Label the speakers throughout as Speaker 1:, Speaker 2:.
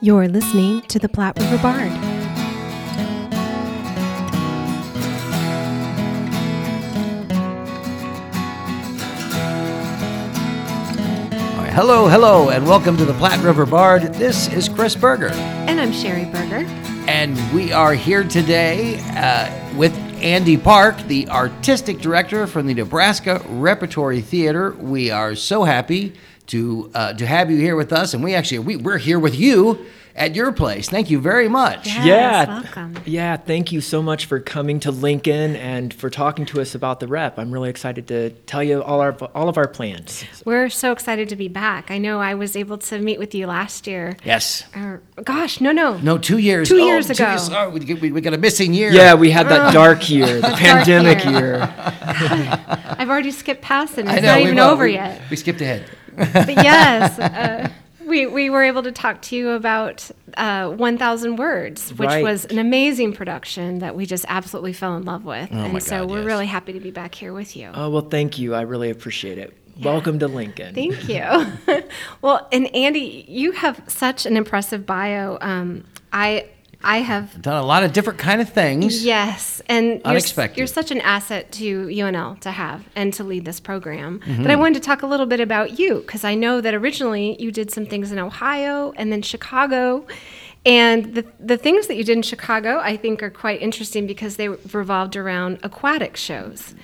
Speaker 1: You're listening to the Platte River Bard.
Speaker 2: All right, hello, hello, and welcome to the Platte River Bard. This is Chris Berger,
Speaker 1: And I'm Sherry Berger.
Speaker 2: and we are here today uh, with Andy Park, the artistic director from the Nebraska Repertory Theater. We are so happy to uh, to have you here with us, and we actually we, we're here with you at your place. Thank you very much.
Speaker 1: Yes,
Speaker 3: yeah.
Speaker 1: welcome.
Speaker 3: Yeah, thank you so much for coming to Lincoln and for talking to us about the rep. I'm really excited to tell you all our all of our plans.
Speaker 1: We're so excited to be back. I know I was able to meet with you last year.
Speaker 2: Yes.
Speaker 1: Or, gosh, no, no.
Speaker 2: No, two years.
Speaker 1: Two
Speaker 2: oh,
Speaker 1: years
Speaker 2: two
Speaker 1: ago.
Speaker 2: oh, we, we, we got a missing year.
Speaker 3: Yeah, we had that dark year, the pandemic
Speaker 1: year.
Speaker 3: year.
Speaker 1: I've already skipped past it. and
Speaker 2: I
Speaker 1: It's
Speaker 2: know.
Speaker 1: not
Speaker 2: we-
Speaker 1: even
Speaker 2: well,
Speaker 1: over
Speaker 2: we-
Speaker 1: yet.
Speaker 2: We skipped ahead.
Speaker 1: But yes, uh, we, we were able to talk to you about uh, 1,000 Words, which
Speaker 3: Right.
Speaker 1: was an amazing production that we just absolutely fell in love with. and
Speaker 2: Oh my
Speaker 1: so we're
Speaker 2: yes.
Speaker 1: really happy to be back here with you.
Speaker 3: Oh well, thank you. I really appreciate it. Welcome to Lincoln.
Speaker 1: Thank you. well, and Andy, you have such an impressive bio. Um, I I have
Speaker 2: Done a lot of different kind of things.
Speaker 1: yes, and you're,
Speaker 2: Unexpected.
Speaker 1: you're such an asset to UNL to have and to lead this program.
Speaker 2: Mm-hmm.
Speaker 1: But I wanted to talk a little bit about you because I know that originally you did some things in Ohio and then Chicago. And the, the things that you did in Chicago, I think, are quite interesting because they revolved around aquatic shows.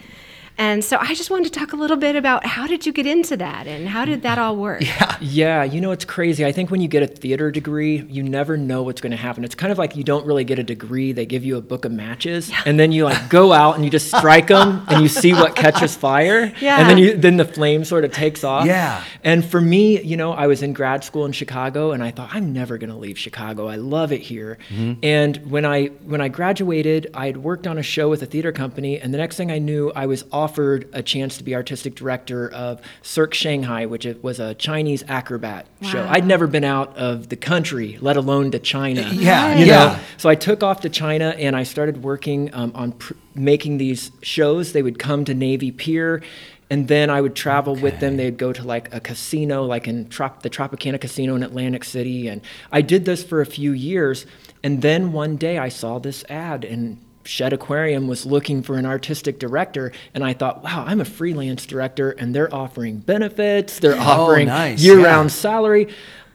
Speaker 1: And so I just wanted to talk a little bit about how did you get into that and how did that all work?
Speaker 3: Yeah, yeah. you know, it's crazy. I think when you get a theater degree, you never know what's going to happen. It's kind of like you don't really get a degree. They give you a book of matches, and then you like go out and you just strike them, and you see what catches fire.
Speaker 1: Yeah.
Speaker 3: And then you then the flame sort of takes off.
Speaker 2: Yeah.
Speaker 3: And for me, you know, I was in grad school in Chicago, and I thought I'm never going to leave Chicago. I love it here. Mm-hmm. And when I when I graduated, I had worked on a show with a theater company, and the next thing I knew, I was offered a chance to be artistic director of Cirque Shanghai, which it was a Chinese acrobat show. I'd never been out of the country, let alone to China.
Speaker 2: Yeah,
Speaker 3: you
Speaker 2: yeah.
Speaker 3: know. So I took off to China and I started working um, on pr- making these shows. They would come to Navy Pier. And then I would travel with them. They'd go to like a casino, like in Trop- the Tropicana Casino in Atlantic City. And I did this for a few years. And then one day I saw this ad, and Shedd Aquarium was looking for an artistic director. And I thought, wow, I'm a freelance director, and they're offering benefits, they're oh, offering
Speaker 2: nice,
Speaker 3: year round
Speaker 2: yeah.
Speaker 3: salary.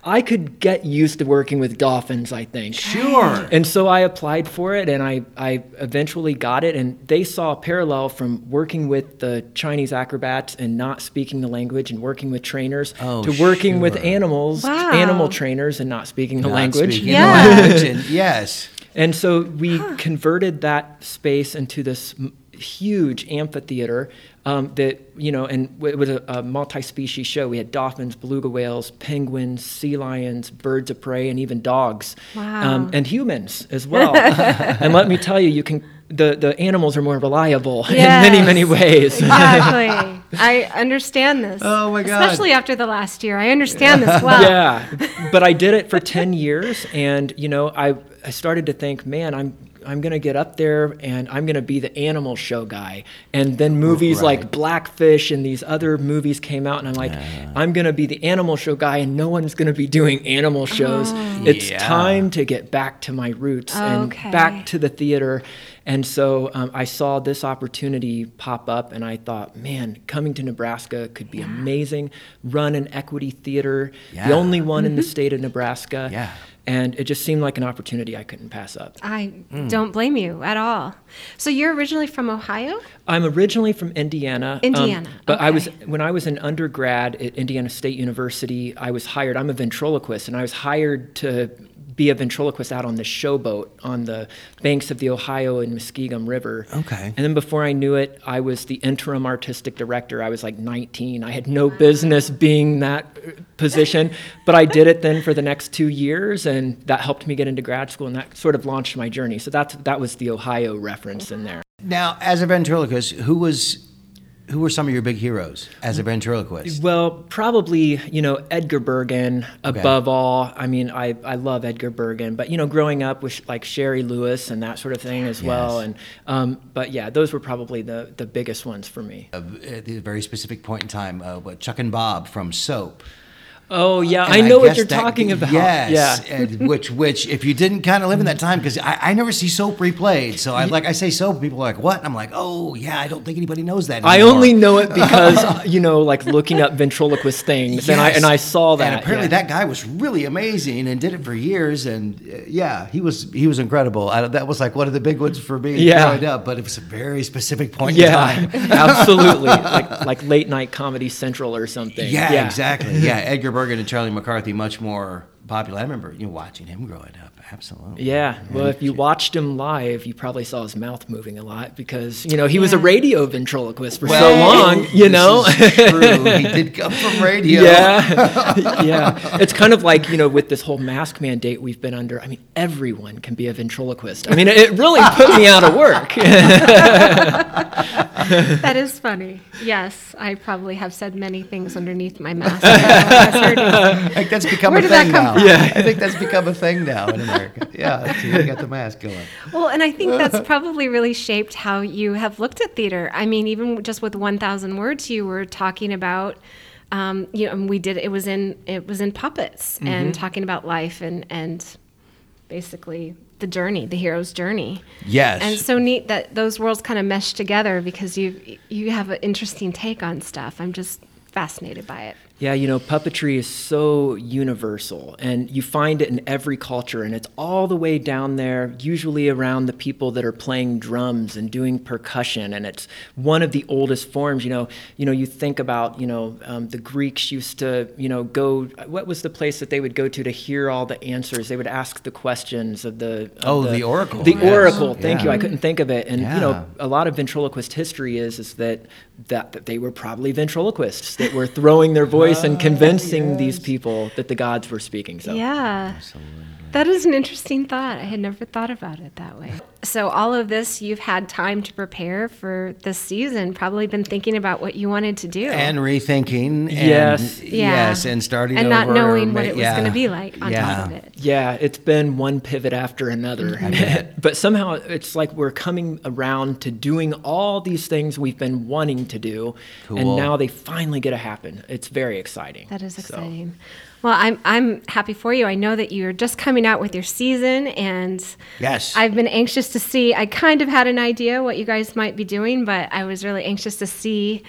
Speaker 3: I could get used to working with dolphins, I think.
Speaker 2: Sure.
Speaker 3: And so I applied for it and I, I eventually got it. And they saw a parallel from working with the Chinese acrobats and not speaking the language and working with trainers
Speaker 2: Oh,
Speaker 3: to working with animals,
Speaker 1: Wow.
Speaker 3: animal trainers and not speaking the
Speaker 2: Not
Speaker 3: language.
Speaker 2: speaking
Speaker 1: Yeah.
Speaker 2: the language, and- yes.
Speaker 3: And so we converted that space into this huge amphitheater um, that, you know, and it was a, a multi species show. We had dolphins, beluga whales, penguins, sea lions, birds of prey, and even dogs. Um, and humans as well. and let me tell you, you can. The, the animals are more reliable in many, many ways.
Speaker 1: Exactly. I understand this.
Speaker 2: Oh, my God.
Speaker 1: Especially after the last year. I understand this well.
Speaker 3: yeah but i did it for 10 years and you know i, I started to think man i'm i'm going to get up there and i'm going to be the animal show guy and then movies
Speaker 2: Right.
Speaker 3: like blackfish and these other movies came out and i'm like i'm going to be the animal show guy and no one's going to be doing animal shows it's
Speaker 2: Yeah.
Speaker 3: time to get back to my roots and back to the theater and so um, I saw this opportunity pop up, and I thought, man, coming to Nebraska could be amazing. Run an equity theater,
Speaker 2: Yeah.
Speaker 3: the only one in the state of Nebraska.
Speaker 2: Yeah.
Speaker 3: And it just seemed like an opportunity I couldn't pass up.
Speaker 1: I
Speaker 2: Mm.
Speaker 1: don't blame you at all. So you're originally from Ohio?
Speaker 3: I'm originally from Indiana. um,
Speaker 1: Indiana,
Speaker 3: but I was when I was an undergrad at Indiana State University. I was hired. I'm a ventriloquist, and I was hired to be a ventriloquist out on the showboat on the banks of the Ohio and Muskingum River.
Speaker 2: Okay.
Speaker 3: And then before I knew it, I was the interim artistic director. I was like 19. I had no business being that position, but I did it then for the next two years, and that helped me get into grad school, and that sort of launched my journey. So that's that was the Ohio reference in there.
Speaker 2: Now, as a ventriloquist, who was who were some of your big heroes as a ventriloquist?
Speaker 3: Well, probably, you know, Edgar Bergen above all. I mean, I, I love Edgar Bergen, but, you know, growing up with like Shari Lewis and that sort of thing as well. And, um, but yeah, those were probably the, the biggest ones for me.
Speaker 2: Uh, at a very specific point in time, uh, Chuck and Bob from Soap.
Speaker 3: Oh yeah,
Speaker 2: And
Speaker 3: I know what you're
Speaker 2: that-
Speaker 3: talking about.
Speaker 2: Yes,
Speaker 3: Yeah.
Speaker 2: and which which if you didn't kind of live in that time, because I, I never see soap replayed. So I like I say soap, people are like, what? And I'm like, oh yeah, I don't think anybody knows that.
Speaker 3: I only know it because you know, like looking up ventriloquist things, and I and I saw that.
Speaker 2: And apparently
Speaker 3: yeah.
Speaker 2: that guy was really amazing and did it for years. And uh, yeah, he was he was incredible. I, that was like one of the big ones for me
Speaker 3: Yeah.
Speaker 2: growing up. But it was a very specific point
Speaker 3: Yeah,
Speaker 2: in time.
Speaker 3: absolutely. Like like late night comedy central or something.
Speaker 2: Yeah, exactly. Yeah, Edgar Bergen and Charlie McCarthy much more popular. I remember you know, watching him growing up. Absolutely.
Speaker 3: Yeah. Well, if you watched him live, you probably saw his mouth moving a lot because you know he was a radio ventriloquist for so long. You
Speaker 2: this
Speaker 3: know.
Speaker 2: is true. He did come from radio.
Speaker 3: Yeah, yeah. It's kind of like you know, with this whole mask mandate we've been under. I mean, everyone can be a ventriloquist. I mean, it really put me out of work.
Speaker 1: That is funny. Yes, I probably have said many things underneath my mask. that no one has heard of.
Speaker 2: I think that's become
Speaker 1: Where
Speaker 2: a
Speaker 1: did that
Speaker 2: thing
Speaker 1: come
Speaker 2: now.
Speaker 1: From?
Speaker 3: Yeah.
Speaker 2: I think that's become a thing now in America. Yeah, so you got the mask going.
Speaker 1: Well, and I think that's probably really shaped how you have looked at theater. I mean, even just with 1,000 words, you were talking about. Um, you know, and we did. It was in it was in puppets and talking about life and and basically the journey, the hero's journey.
Speaker 2: Yes.
Speaker 1: And so neat that those worlds kind of mesh together because you you have an interesting take on stuff. I'm just fascinated by it.
Speaker 3: Yeah, you know, puppetry is so universal and you find it in every culture and it's all the way down there, usually around the people that are playing drums and doing percussion and it's one of the oldest forms, you know, you know, you think about, you know, um, the Greeks used to, you know, go, what was the place that they would go to to hear all the answers? They would ask the questions of the... of
Speaker 2: Oh, the oracle,
Speaker 3: The
Speaker 2: yes.
Speaker 3: oracle, thank
Speaker 2: Yeah.
Speaker 3: you, I couldn't think of it. And, you know, a lot of ventriloquist history is, is that, that, that they were probably ventriloquists that were throwing their voice and oh, convincing these people that the gods were speaking. So
Speaker 1: Yeah. That is an interesting thought. I had never thought about it that way. So, all of this, you've had time to prepare for this season, probably been thinking about what you wanted to do.
Speaker 2: and rethinking. And,
Speaker 3: Yes.
Speaker 1: Yeah.
Speaker 2: Yes, and starting
Speaker 1: And not
Speaker 2: over,
Speaker 1: knowing what it was
Speaker 2: yeah.
Speaker 1: going to be like on
Speaker 2: yeah.
Speaker 1: top of it.
Speaker 3: yeah, it's been one pivot after another. but somehow it's like we're coming around to doing all these things we've been wanting to do,
Speaker 2: Cool.
Speaker 3: and now they finally get to happen. It's very exciting.
Speaker 1: That is
Speaker 3: So-
Speaker 1: exciting. Well, I'm I'm happy for you. I know that you're just coming out with your season, and
Speaker 2: Yes.
Speaker 1: I've been anxious to see. I kind of had an idea what you guys might be doing, but I was really anxious to see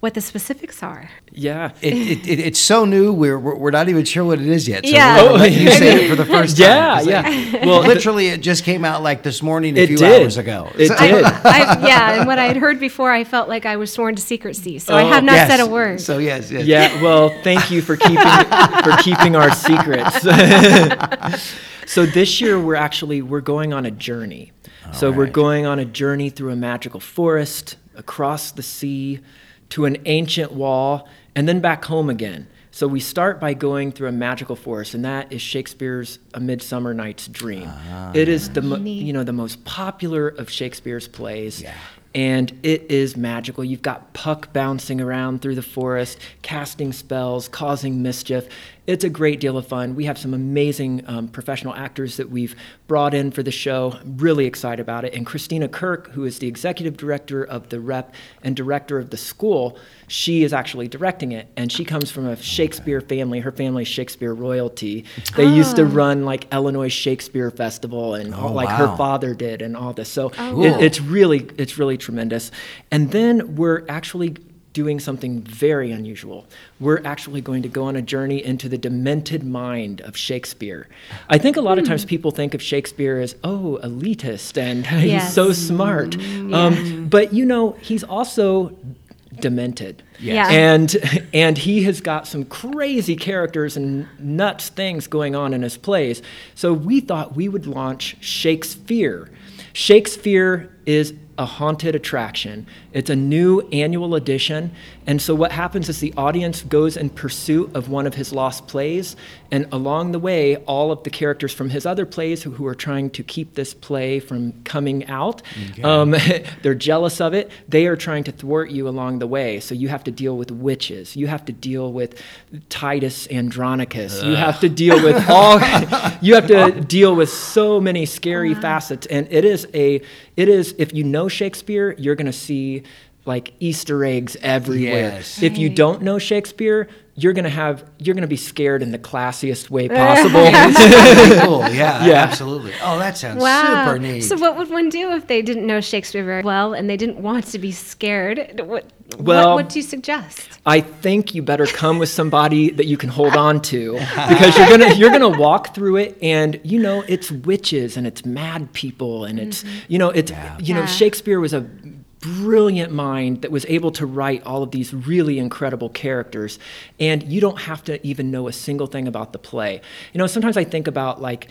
Speaker 1: what the specifics are.
Speaker 3: Yeah.
Speaker 2: It, it, it, it's so new. We're, we're we're not even sure what it is yet. So
Speaker 1: Yeah.
Speaker 2: we're letting you
Speaker 1: I
Speaker 2: say it for the first time. Yeah,
Speaker 3: yeah.
Speaker 2: it-
Speaker 3: Well, the-
Speaker 2: literally, it just came out like this morning, a few
Speaker 3: did.
Speaker 2: hours ago.
Speaker 3: It
Speaker 2: So-
Speaker 3: did.
Speaker 1: I, yeah, and what I had heard before, I felt like I was sworn to secrecy, so I
Speaker 3: Oh,
Speaker 1: have not
Speaker 2: Yes.
Speaker 1: said a word.
Speaker 2: So yes, yes.
Speaker 3: Yeah, well, thank you for keeping for keeping our secrets. so this year we're actually we're going on a journey. so we're going on a journey through a magical forest, across the sea, to an ancient wall, and then back home again. So we start by going through a magical forest, and that is Shakespeare's A Midsummer Night's Dream. Ah. it is the mo- you know the most popular of Shakespeare's plays.
Speaker 2: Yeah.
Speaker 3: And it is magical. You've got Puck bouncing around through the forest, casting spells, causing mischief. It's a great deal of fun. We have some amazing um, professional actors that we've brought in for the show. Really excited about it. And Christina Kirk, who is the executive director of the Rep and director of the school, she is actually directing it. And she comes from a Shakespeare family. Her family is Shakespeare royalty. They used to run like Illinois Shakespeare Festival and all, like her father did and all this. So
Speaker 1: Oh.
Speaker 3: it, it's really it's really tremendous. And then we're actually doing something very unusual. We're actually going to go on a journey into the demented mind of Shakespeare. I think a lot of times people think of Shakespeare as oh elitist and he's so
Speaker 1: Yes.
Speaker 3: smart. Um, but you know he's also demented.
Speaker 1: Yeah.
Speaker 3: And and he has got some crazy characters and nuts things going on in his plays. So we thought we would launch Shakespeare. Shakespeare is a haunted attraction. It's a new annual edition. And so what happens is the audience goes in pursuit of one of his lost plays. And along the way, all of the characters from his other plays who, who are trying to keep this play from coming out, um, they're jealous of it. They are trying to thwart you along the way. So you have to deal with witches. You have to deal with Titus Andronicus. You have to deal with all. you have to deal with so many scary facets. And it is a. It is if you know Shakespeare, you're going to see like Easter eggs everywhere.
Speaker 2: Yes.
Speaker 3: If you don't know Shakespeare, you're gonna have you're gonna be scared in the classiest way possible.
Speaker 2: cool. Yeah,
Speaker 3: Yeah.
Speaker 2: absolutely. Oh, that sounds
Speaker 1: Wow.
Speaker 2: super neat.
Speaker 1: So, what would one do if they didn't know Shakespeare very well and they didn't want to be scared? What,
Speaker 3: Well-
Speaker 1: what do you suggest?
Speaker 3: I think you better come with somebody that you can hold on to because you're gonna you're gonna walk through it and you know it's witches and it's mad people and it's mm-hmm. you know it's you know
Speaker 1: Yeah.
Speaker 3: Shakespeare was a brilliant mind that was able to write all of these really incredible characters and you don't have to even know a single thing about the play. You know sometimes I think about like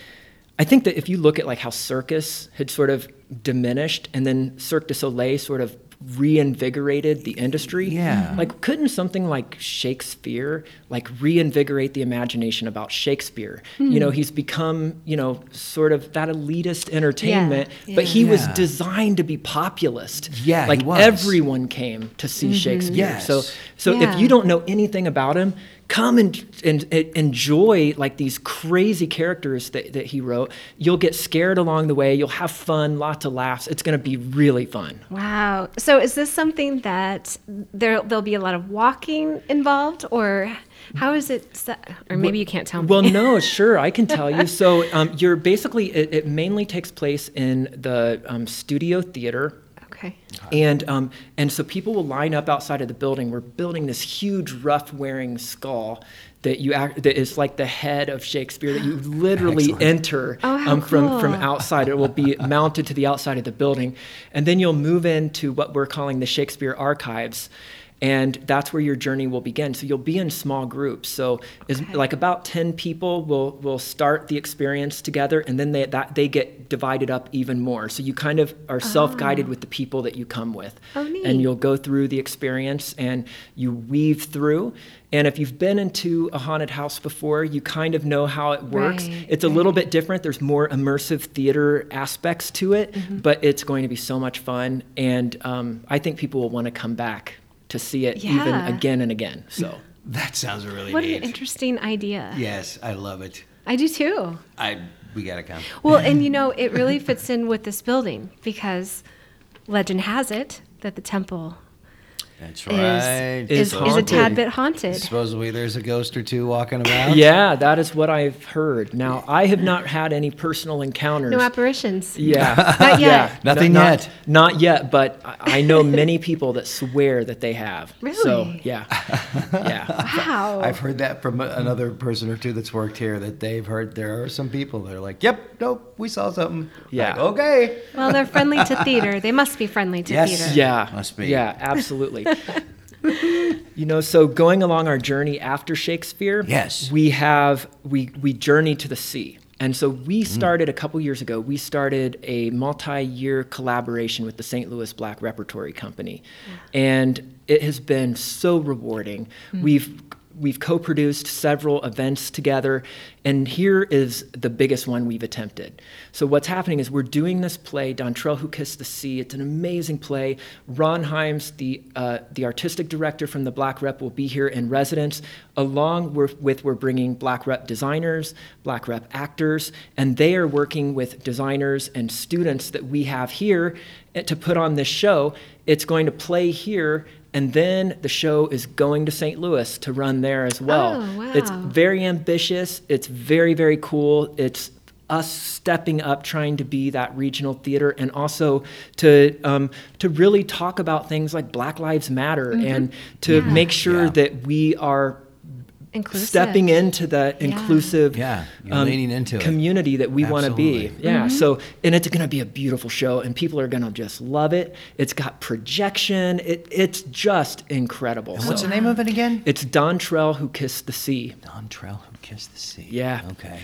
Speaker 3: I think that if you look at like how circus had sort of diminished and then Cirque du Soleil sort of reinvigorated the industry.
Speaker 2: Yeah.
Speaker 3: Like couldn't something like Shakespeare like reinvigorate the imagination about Shakespeare? You hmm. know, he's become, you know, sort of that elitist entertainment, but he was designed to be populist.
Speaker 2: Yeah, he
Speaker 3: like
Speaker 2: was.
Speaker 3: everyone came to see mm-hmm. Shakespeare.
Speaker 2: Yes.
Speaker 3: So so
Speaker 1: Yeah.
Speaker 3: if you don't know anything about him, come and, and, and enjoy like these crazy characters that, that he wrote. You'll get scared along the way. You'll have fun, lots of laughs. It's going to be really fun.
Speaker 1: Wow. So, is this something that there there'll be a lot of walking involved, or how is it set? Or maybe you can't tell me.
Speaker 3: Well, no, sure, I can tell you. So um, you're basically it, it mainly takes place in the um, studio theater.
Speaker 1: okay.
Speaker 3: And um, and so people will line up outside of the building. We're building this huge rough-wearing skull that you act, that is like the head of Shakespeare that you literally
Speaker 2: Excellent.
Speaker 3: enter
Speaker 1: Oh, how
Speaker 3: um, from from outside. It will be mounted to the outside of the building, and then you'll move into what we're calling the Shakespeare Archives. And that's where your journey will begin. So you'll be in small groups. So is
Speaker 1: Okay.
Speaker 3: like about ten people will will start the experience together, and then they that they get divided up even more. So you kind of are self-guided with the people that you come with,
Speaker 1: Oh, neat.
Speaker 3: and you'll go through the experience and you weave through. And if you've been into a haunted house before, you kind of know how it works.
Speaker 1: Right,
Speaker 3: it's a little bit different. There's more immersive theater aspects to it,
Speaker 1: Mm-hmm.
Speaker 3: but it's going to be so much fun. And um, I think people will want to come back to see it even again and again. So.
Speaker 2: that sounds really
Speaker 1: What
Speaker 2: neat.
Speaker 1: an interesting idea.
Speaker 2: yes, I love it.
Speaker 1: I do too.
Speaker 2: I we gotta come.
Speaker 1: Well, and you know, it really fits in with this building because legend has it that the temple
Speaker 2: That's
Speaker 1: is
Speaker 2: right.
Speaker 1: is,
Speaker 3: Is
Speaker 1: is a
Speaker 3: haunted.
Speaker 1: tad bit haunted.
Speaker 2: Supposedly there's a ghost or two walking about.
Speaker 3: Yeah, that is what I've heard. Now, I have not had any personal encounters.
Speaker 1: No apparitions.
Speaker 3: Yeah.
Speaker 1: Not yet.
Speaker 3: Yeah.
Speaker 2: Nothing
Speaker 3: not,
Speaker 2: yet.
Speaker 3: Not yet, but I I know many people that swear that they have. So,
Speaker 1: Really?
Speaker 3: yeah. Yeah.
Speaker 1: Wow.
Speaker 2: I've heard that from another person or two that's worked here that they've heard there are some people that are like, "Yep, nope, we saw something."
Speaker 3: Yeah.
Speaker 2: Like, okay.
Speaker 1: well, they're friendly to theater. They must be friendly to
Speaker 2: Yes.
Speaker 1: theater.
Speaker 3: Yeah.
Speaker 2: Must be.
Speaker 3: Yeah, absolutely. you know, so going along our journey after Shakespeare,
Speaker 2: Yes.
Speaker 3: we have we we journey to the sea. And so we
Speaker 2: Mm.
Speaker 3: started a couple years ago. We started a multi-year collaboration with the St. Louis Black Repertory Company, and it has been so rewarding. We've we've co-produced several events together, and here is the biggest one we've attempted. So what's happening is we're doing this play, Dontrell Who Kissed the Sea. It's an amazing play. Ron Himes, the uh, the artistic director from the Black Rep, will be here in residence. Along with, with we're bringing Black Rep designers, Black Rep actors, and they are working with designers and students that we have here eh, to put on this show. It's going to play here. And then the show is going to St. Louis to run there as well.
Speaker 1: Oh, wow.
Speaker 3: It's very ambitious. It's very, very cool. It's us stepping up, trying to be that regional theater, and also to um, to really talk about things like Black Lives Matter, and to
Speaker 1: Mm-hmm. Yeah.
Speaker 3: make sure
Speaker 2: Yeah.
Speaker 3: that we are
Speaker 1: Inclusive.
Speaker 3: stepping into the inclusive um,
Speaker 2: Yeah, you're leaning into it.
Speaker 3: community that we want to be. Yeah.
Speaker 1: Mm-hmm.
Speaker 3: So, and it's going to be a beautiful show, and people are going to just love it. It's got projection. It, it's just incredible.
Speaker 2: And what's the name of it again?
Speaker 3: It's Dontrell who kissed the sea.
Speaker 2: Dontrell who kissed the sea.
Speaker 3: Yeah.
Speaker 2: Okay.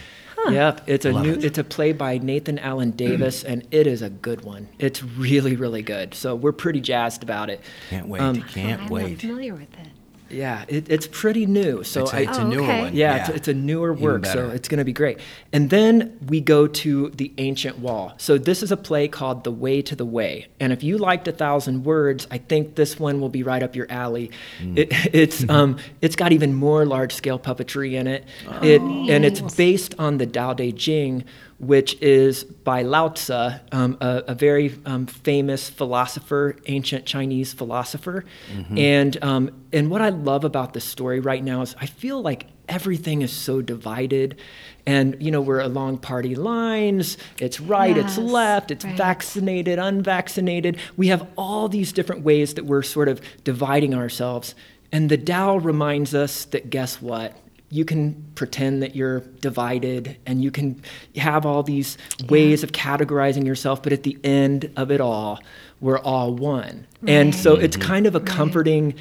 Speaker 3: Yep, it's a
Speaker 2: Love
Speaker 3: new.
Speaker 2: it.
Speaker 3: It's a play by Nathan Alan Davis, and it is a good one. It's really, really good. So we're pretty jazzed about it.
Speaker 2: Can't wait.
Speaker 3: Um,
Speaker 2: Can't
Speaker 1: I'm
Speaker 2: wait.
Speaker 1: not familiar with it.
Speaker 3: Yeah, it, it's pretty new. So
Speaker 2: it's a,
Speaker 3: I,
Speaker 2: it's a
Speaker 1: Oh,
Speaker 2: newer
Speaker 1: okay.
Speaker 2: one.
Speaker 3: yeah, It's, it's a newer work, so it's going to be great. And then we go to the ancient wall. So this is a play called The Way to the Way. And if you liked a thousand words, I think this one will be right up your alley.
Speaker 2: Mm.
Speaker 3: It, it's um, it's got even more large scale puppetry in it. It and it's based on the Dao De Jing, which is by Lao Tzu, um, a, a, very um, famous philosopher, ancient Chinese philosopher. Mm-hmm. And, um, and what I love about this story right now is I feel like everything is so divided. And, you know, we're along party lines. It's right, yes, it's left, it's right. vaccinated, unvaccinated. We have all these different ways that we're sort of dividing ourselves. And the Tao reminds us that guess what? You can pretend that you're divided and you can have all these ways yeah. of categorizing yourself, but at the end of it all, we're all one. Right. And so it's kind of a comforting right.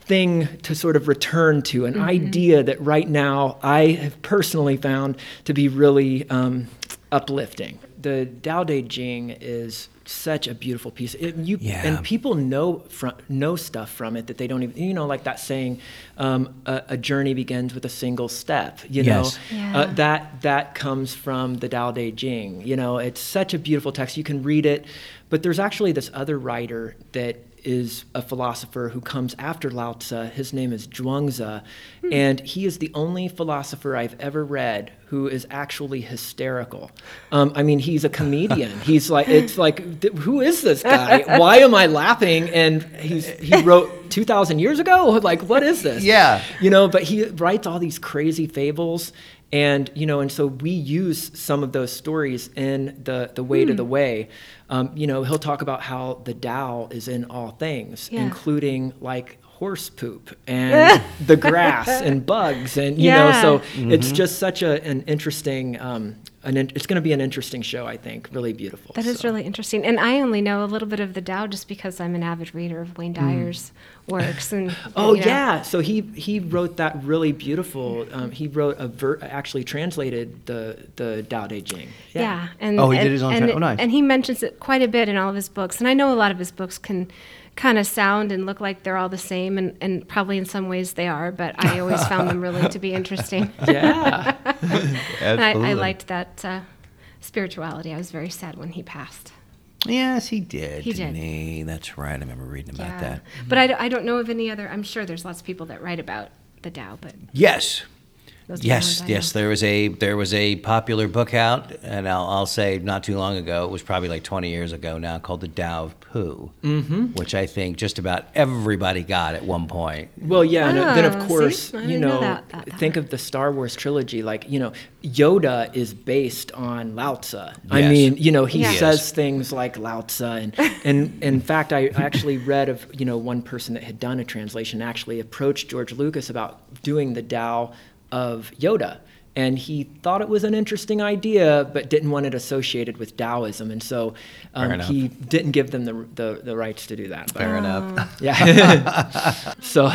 Speaker 3: thing to sort of return to, an mm-hmm. idea that right now I have personally found to be really um, uplifting. The Tao Te Ching is such a beautiful piece. It, you, yeah. And people know from, know stuff from it that they don't even, you know, like that saying, um, a, a, journey begins with a single step, you yes. know, yeah. uh, that, that comes from the Tao Te Ching. You know, it's such a beautiful text. You can read it, but there's actually this other writer that is a philosopher who comes after Lao Tzu. His name is Zhuangzi, hmm. and he is the only philosopher I've ever read who is actually hysterical. Um, I mean, he's a comedian. he's like, it's like, who is this guy? Why am I laughing? And he's he wrote two thousand years ago. Like, what is this?
Speaker 2: Yeah,
Speaker 3: you know. But he writes all these crazy fables, and you know, and so we use some of those stories in the the way to the hmm. way. Um, you know, he'll talk about how the Tao is in all things, yeah. including like horse poop and the grass and bugs and you yeah. know so mm-hmm. it's just such a, an interesting um, an in, it's going to be an interesting show i think really beautiful
Speaker 1: That so. is really interesting and i only know a little bit of the Tao just because i'm an avid reader of wayne mm. dyer's mm. works and
Speaker 3: oh you know. yeah so he he wrote that really beautiful um, he wrote a ver- actually translated the the Tao Te Ching
Speaker 1: yeah, yeah and
Speaker 2: oh he
Speaker 1: and,
Speaker 2: did his own
Speaker 1: and,
Speaker 2: tra- oh, nice.
Speaker 1: and he mentions it quite a bit in all of his books and i know a lot of his books can kind of sound and look like they're all the same, and, and probably in some ways they are, but I always found them really to be interesting.
Speaker 3: Yeah.
Speaker 1: I, I, liked that uh, spirituality. I was very sad when he passed.
Speaker 2: Yes, he did.
Speaker 1: He did.
Speaker 2: He? That's right. I remember reading about yeah. that.
Speaker 1: But I, I don't know of any other. I'm sure there's lots of people that write about the Tao, but
Speaker 2: yes, yes, yes. There was a there was a popular book out, and I'll, I'll, say not too long ago. It was probably like 20 years ago now, called the Tao of Pooh, mm-hmm. which I think just about everybody got at one point.
Speaker 3: Well, yeah, and then of ah, course, you know, know that, that, that. think of the Star Wars trilogy. Like, you know, Yoda is based on Lao Tzu. Yes. I mean, you know, he says things like Lao Tzu, and and in fact, I actually read of you know one person that had done a translation actually approached George Lucas about doing the Tao of Yoda. And he thought it was an interesting idea, but didn't want it associated with Taoism. And so um, he didn't give them the, the, the, rights to do that.
Speaker 2: Fair enough.
Speaker 3: Oh. Yeah. so,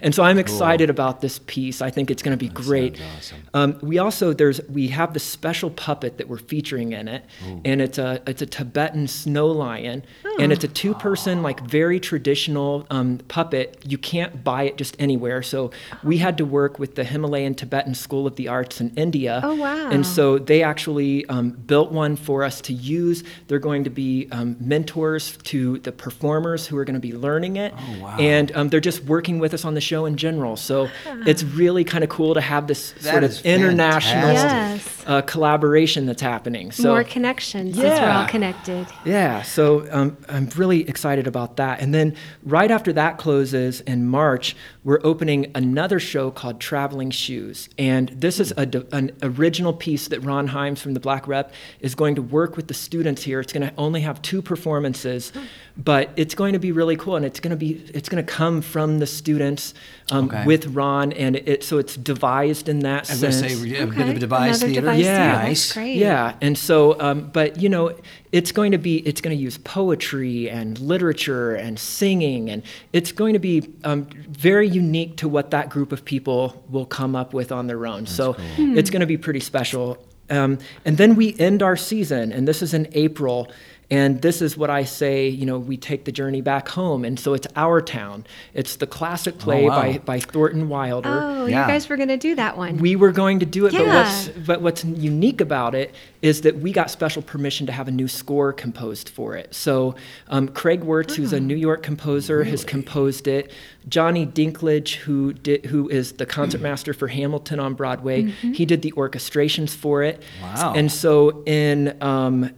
Speaker 3: and so I'm excited cool. about this piece. I think it's going to be that great. Awesome. Um, we also, there's, we have the special puppet that we're featuring in it. Ooh. And it's a, it's a Tibetan snow lion. Oh. And it's a two person, like very traditional um, puppet. You can't buy it just anywhere. So we had to work with the Himalayan Tibetan School of the Arts in India.
Speaker 1: Oh, wow.
Speaker 3: And so they actually um, built one for us to use. They're going to be um, mentors to the performers who are going to be learning it.
Speaker 2: Oh, wow.
Speaker 3: And um, they're just working with us on the show in general. So it's really kind of cool to have this
Speaker 2: that
Speaker 3: sort of international
Speaker 1: yes.
Speaker 3: Uh, collaboration that's happening. So,
Speaker 1: More connections yeah. we're all connected.
Speaker 3: Yeah. So um, I'm really excited about that. And then right after that closes in March, we're opening another show called Traveling Shoes. And this is a, an original piece that Ron Himes from the Black Rep is going to work with the students here. It's going to only have two performances, but it's going to be really cool. And it's going to be, it's going to come from the students um, okay. with Ron. And it, so it's devised in that
Speaker 2: I'm
Speaker 3: sense.
Speaker 2: Going to say a bit of a devised
Speaker 1: Another
Speaker 2: theater.
Speaker 1: Devised
Speaker 3: yeah.
Speaker 1: Theater. Nice. Great.
Speaker 3: Yeah. And so, um, but you know, it's going to be it's going to use poetry and literature and singing and it's going to be um, very unique to what that group of people will come up with on their own That's so cool. it's going to be pretty special um, and then we end our season and this is in april And this is what I say, you know, we take the journey back home. And so it's Our Town. It's the classic play
Speaker 2: wow.
Speaker 3: by, by Thornton Wilder.
Speaker 1: Oh,
Speaker 2: Yeah.
Speaker 1: you guys were going to do that one.
Speaker 3: We were going to do it, but what's but what's unique about it is that we got special permission to have a new score composed for it. So um, Craig Wirtz, who's
Speaker 1: Oh.
Speaker 3: a New York composer, has composed it. Johnny Dinklage, who did who is the concertmaster for Hamilton on Broadway,
Speaker 1: Mm-hmm.
Speaker 3: he did the orchestrations for it.
Speaker 2: Wow.
Speaker 3: And so in um,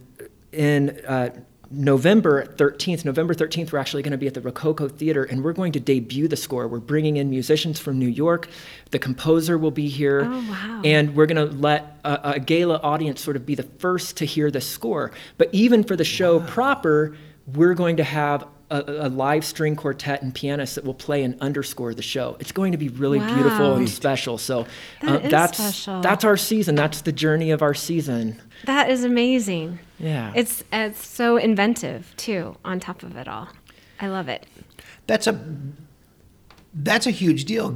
Speaker 3: in uh, November 13th, November 13th, we're actually going to be at the Rococo Theater and we're going to debut the score. We're bringing in musicians from New York. The composer will be here.
Speaker 1: Oh, wow.
Speaker 3: And we're going to let a, a gala audience sort of be the first to hear the score. But even for the show proper, we're going to have a, a live string quartet and pianists that will play and underscore the show. It's going to be really beautiful and special. So
Speaker 1: That
Speaker 3: uh,
Speaker 1: is
Speaker 3: that's
Speaker 1: special.
Speaker 3: that's our season. That's the journey of our season.
Speaker 1: that is amazing.
Speaker 3: Yeah.
Speaker 1: It's it's so inventive too. On top of it all, I love it.
Speaker 2: That's a that's a huge deal.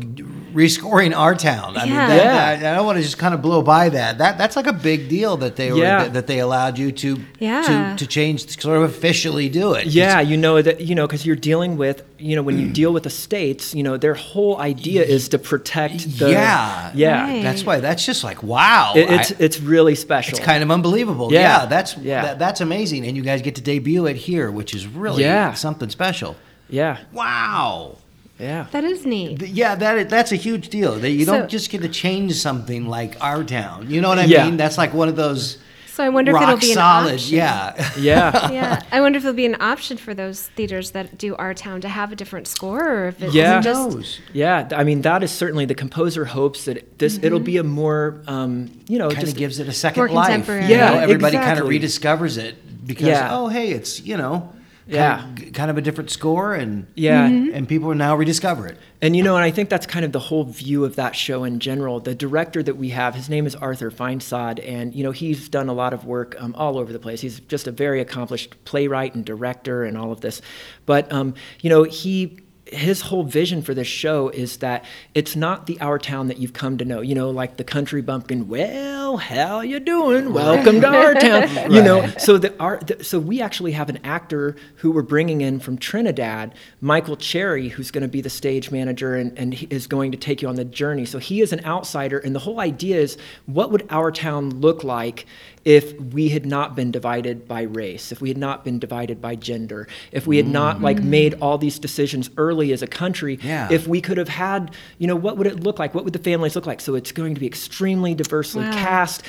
Speaker 2: Rescoring our town. I mean,
Speaker 1: Yeah.
Speaker 2: that,
Speaker 3: Yeah.
Speaker 2: I, I don't want to just kind of blow by that. That that's like a big deal that they were
Speaker 3: Yeah.
Speaker 2: that, that they allowed you to
Speaker 1: Yeah.
Speaker 2: to to change sort of officially do it.
Speaker 3: Yeah, you know that you know because you're dealing with you know when you deal with the states, you know their whole idea is to protect the
Speaker 2: Yeah.
Speaker 3: yeah.
Speaker 1: Right.
Speaker 2: That's why that's just like wow.
Speaker 3: It- it's
Speaker 2: I-
Speaker 3: it's really special.
Speaker 2: it's kind of unbelievable.
Speaker 3: Yeah.
Speaker 2: Yeah, that's
Speaker 3: Yeah.
Speaker 2: That, that's amazing, and you guys get to debut it here, which is really
Speaker 3: Yeah.
Speaker 2: something special.
Speaker 3: yeah,
Speaker 2: Wow.
Speaker 3: Yeah.
Speaker 1: That is neat.
Speaker 2: Yeah, that that's a huge deal. That you
Speaker 1: So-
Speaker 2: don't just get to change something like our town. You know what I
Speaker 3: Yeah.
Speaker 2: mean? That's like one of those
Speaker 1: So I wonder if it'll be an
Speaker 2: solid.
Speaker 1: option.
Speaker 2: Yeah.
Speaker 3: Yeah.
Speaker 1: yeah, I wonder if it'll be an option for those theaters that do our town to have a different score, or if it's
Speaker 3: Yeah.
Speaker 1: just
Speaker 2: knows?
Speaker 3: Yeah, I mean that is certainly the composer hopes that this it'll be a more um, you know
Speaker 2: kind
Speaker 3: just
Speaker 2: of gives it a second
Speaker 1: More
Speaker 2: life.
Speaker 1: contemporary.
Speaker 2: You know,
Speaker 3: Yeah,
Speaker 2: everybody kind of rediscovers it because
Speaker 3: Yeah.
Speaker 2: oh hey, it's you know
Speaker 3: Yeah.
Speaker 2: kind of, kind of a different score and
Speaker 3: Yeah.
Speaker 2: and people now rediscover it.
Speaker 3: And you know, and I think that's kind of the whole view of that show in general. The director that we have, his name is Arthur Feinsod, and you know he's done a lot of work um, all over the place. He's just a very accomplished playwright and director and all of this. But um, you know, he his whole vision for this show is that it's not the our town that you've come to know. You know, like the country bumpkin. Well, how you doing? Welcome to our town. You know, so the, our, the, so we actually have an actor who we're bringing in from Trinidad, Michael Cherry, who's going to be the stage manager and, and he is going to take you on the journey. So he is an outsider, and the whole idea is what would our town look like if we had not been divided by race, if we had not been divided by gender, if we had not like mm. made all these decisions early as a country,
Speaker 2: Yeah.
Speaker 3: if we could have had, you know, what would it look like? What would the families look like? So it's going to be extremely diversely
Speaker 1: Wow.
Speaker 3: cast.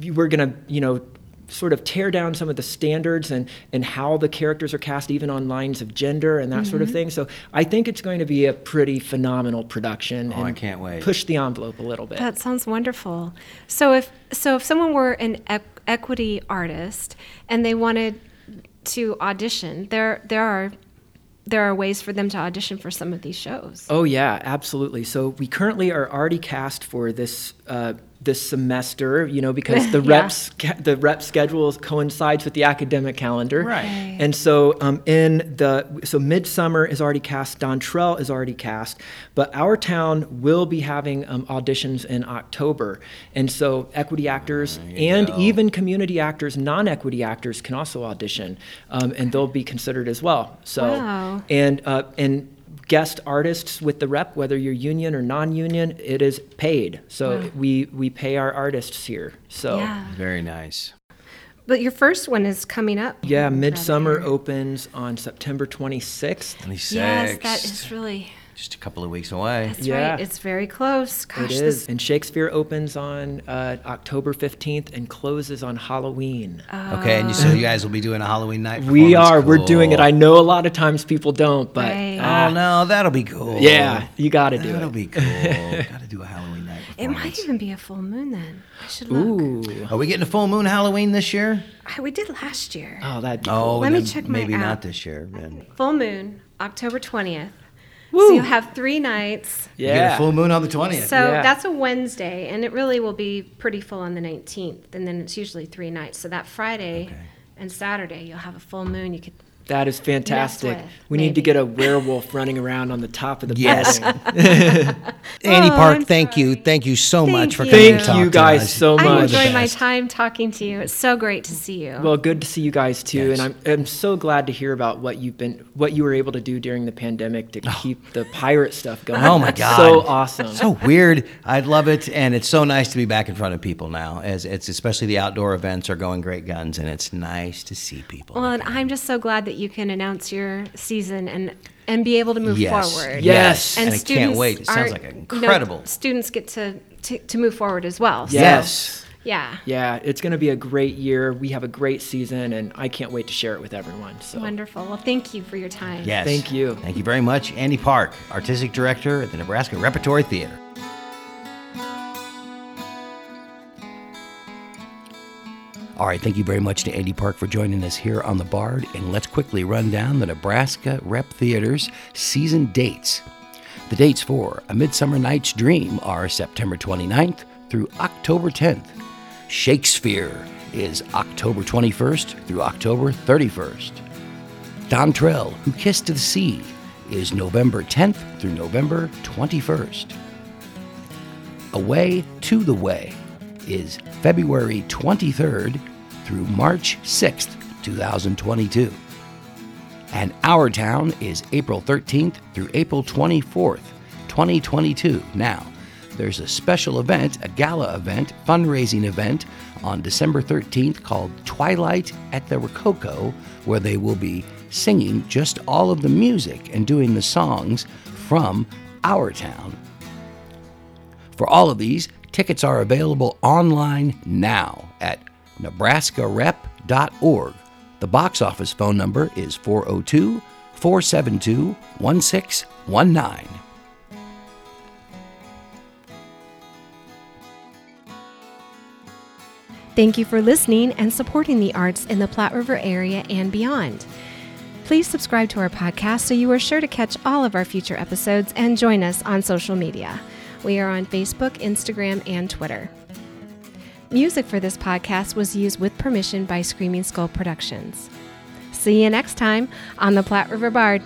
Speaker 3: We're going to, you know, sort of tear down some of the standards and, and how the characters are cast, even on lines of gender and that sort of mm-hmm. thing. So I think it's going to be a pretty phenomenal production.
Speaker 2: Oh, I can't wait.
Speaker 3: Push the envelope a little bit.
Speaker 1: That sounds wonderful. So if so, if someone were an equ- equity artist and they wanted to audition, there there are there are ways for them to audition for some of these shows.
Speaker 3: Oh yeah, absolutely. So we currently are already cast for this uh, this semester, you know, because the
Speaker 1: Yeah.
Speaker 3: reps the rep schedule coincides with the academic calendar.
Speaker 2: Right.
Speaker 1: Right.
Speaker 3: And so um, in the so Midsummer is already cast, Dontrell is already cast, but our town will be having um, auditions in October, and so equity actors and
Speaker 2: go.
Speaker 3: even community actors, non-equity actors can also audition, um, and they'll be considered as well. So
Speaker 1: Wow.
Speaker 3: and uh, and guest artists with the rep, whether you're union or non-union, it is paid. So
Speaker 1: Wow.
Speaker 3: we we pay our artists here. So
Speaker 1: Yeah.
Speaker 2: Very nice.
Speaker 1: But your first one is coming up.
Speaker 3: yeah, Midsummer opens on September 26th.
Speaker 2: Twenty six.
Speaker 1: Yes, that is really
Speaker 2: just a couple of weeks away.
Speaker 1: that's
Speaker 3: Yeah.
Speaker 1: right. It's very close. Gosh,
Speaker 3: it is.
Speaker 1: this
Speaker 3: And Shakespeare opens on uh, October 15th and closes on Halloween.
Speaker 2: Okay, and you, so you guys will be doing a Halloween night.
Speaker 3: we
Speaker 2: performance?
Speaker 3: are. We're doing it. I know a lot of times people don't, but
Speaker 1: Right.
Speaker 3: uh,
Speaker 2: Oh no, that'll be cool.
Speaker 3: yeah, you got to do it.
Speaker 2: That'll be cool. Got to do a Halloween night.
Speaker 1: it might even be a full moon then. I should look.
Speaker 3: Ooh.
Speaker 2: Are we getting a full moon Halloween this year?
Speaker 1: I- We did last year.
Speaker 3: Oh, that'd
Speaker 2: Oh,
Speaker 3: cool.
Speaker 1: Let me
Speaker 2: then
Speaker 1: check my
Speaker 2: Maybe not this year. Then.
Speaker 1: Full moon, October 20th.
Speaker 3: Woo.
Speaker 1: So you'll have three nights.
Speaker 2: You get
Speaker 3: Yeah.
Speaker 2: a full moon on the twentieth.
Speaker 1: So
Speaker 3: Yeah.
Speaker 1: that's a Wednesday, and it really will be pretty full on the 19th, and then it's usually three nights. So that Friday
Speaker 2: Okay.
Speaker 1: and Saturday, you'll have a full moon. You could
Speaker 3: That is fantastic.
Speaker 1: with,
Speaker 3: we need to get a werewolf running around on the top of the
Speaker 2: Yes.
Speaker 3: building.
Speaker 2: Andy
Speaker 1: Oh,
Speaker 2: Park,
Speaker 1: I'm
Speaker 2: thank you. Thank you so
Speaker 1: Thank
Speaker 2: much for
Speaker 1: you.
Speaker 2: coming
Speaker 3: Thank
Speaker 2: to talk
Speaker 3: you
Speaker 2: to
Speaker 3: guys
Speaker 2: us.
Speaker 3: so much.
Speaker 2: You're the
Speaker 1: enjoying my time talking to you. It's so great to see you.
Speaker 3: Well, good to see you guys too,
Speaker 2: Yes.
Speaker 3: and I'm I'm so glad to hear about what you've been what you were able to do during the pandemic to oh. keep the pirate stuff going.
Speaker 2: Oh my
Speaker 3: That's
Speaker 2: God.
Speaker 3: so awesome.
Speaker 2: So weird. I love it, and it's so nice to be back in front of people now. As it's especially the outdoor events are going great guns, and it's nice to see people.
Speaker 1: well, and I'm just so glad that you can announce your season and and be able to move
Speaker 2: yes,
Speaker 1: forward.
Speaker 3: Yes.
Speaker 2: and, I can't
Speaker 1: students
Speaker 2: wait. It sounds like
Speaker 1: you know,
Speaker 2: incredible.
Speaker 1: students get to, to to move forward as well. So,
Speaker 3: yes.
Speaker 1: Yeah.
Speaker 3: Yeah, it's going to be a great year. We have a great season, and I can't wait to share it with everyone. So
Speaker 1: Wonderful. Well, thank you for your time.
Speaker 2: Yes.
Speaker 3: Thank you.
Speaker 2: Thank you very much, Andy Park, artistic director at the Nebraska Repertory Theater. All right, thank you very much to Andy Park for joining us here on the Bard, and let's quickly run down the Nebraska Rep Theater's season dates. The dates for A Midsummer Night's Dream are September 29th through October 10th. Shakespeare is October 21st through October 31st. Dontrell, Who Kissed the Sea, is November 10th through November 21st. Away to the Way is February 23rd through March 6th, 2022. And Our Town is April 13th through April 24th, 2022. Now, there's a special event, a gala event, fundraising event on December 13th called Twilight at the Rococo, where they will be singing just all of the music and doing the songs from Our Town. For all of these, tickets are available online now at nebraskarep.org. The box office phone number is 402 472 1619.
Speaker 1: Thank you for listening and supporting the arts in the Platte River area and beyond. Please subscribe to our podcast so you are sure to catch all of our future episodes and join us on social media. We are on Facebook, Instagram, and Twitter. Music for this podcast was used with permission by Screaming Skull Productions. See you next time on the Platte River Bard.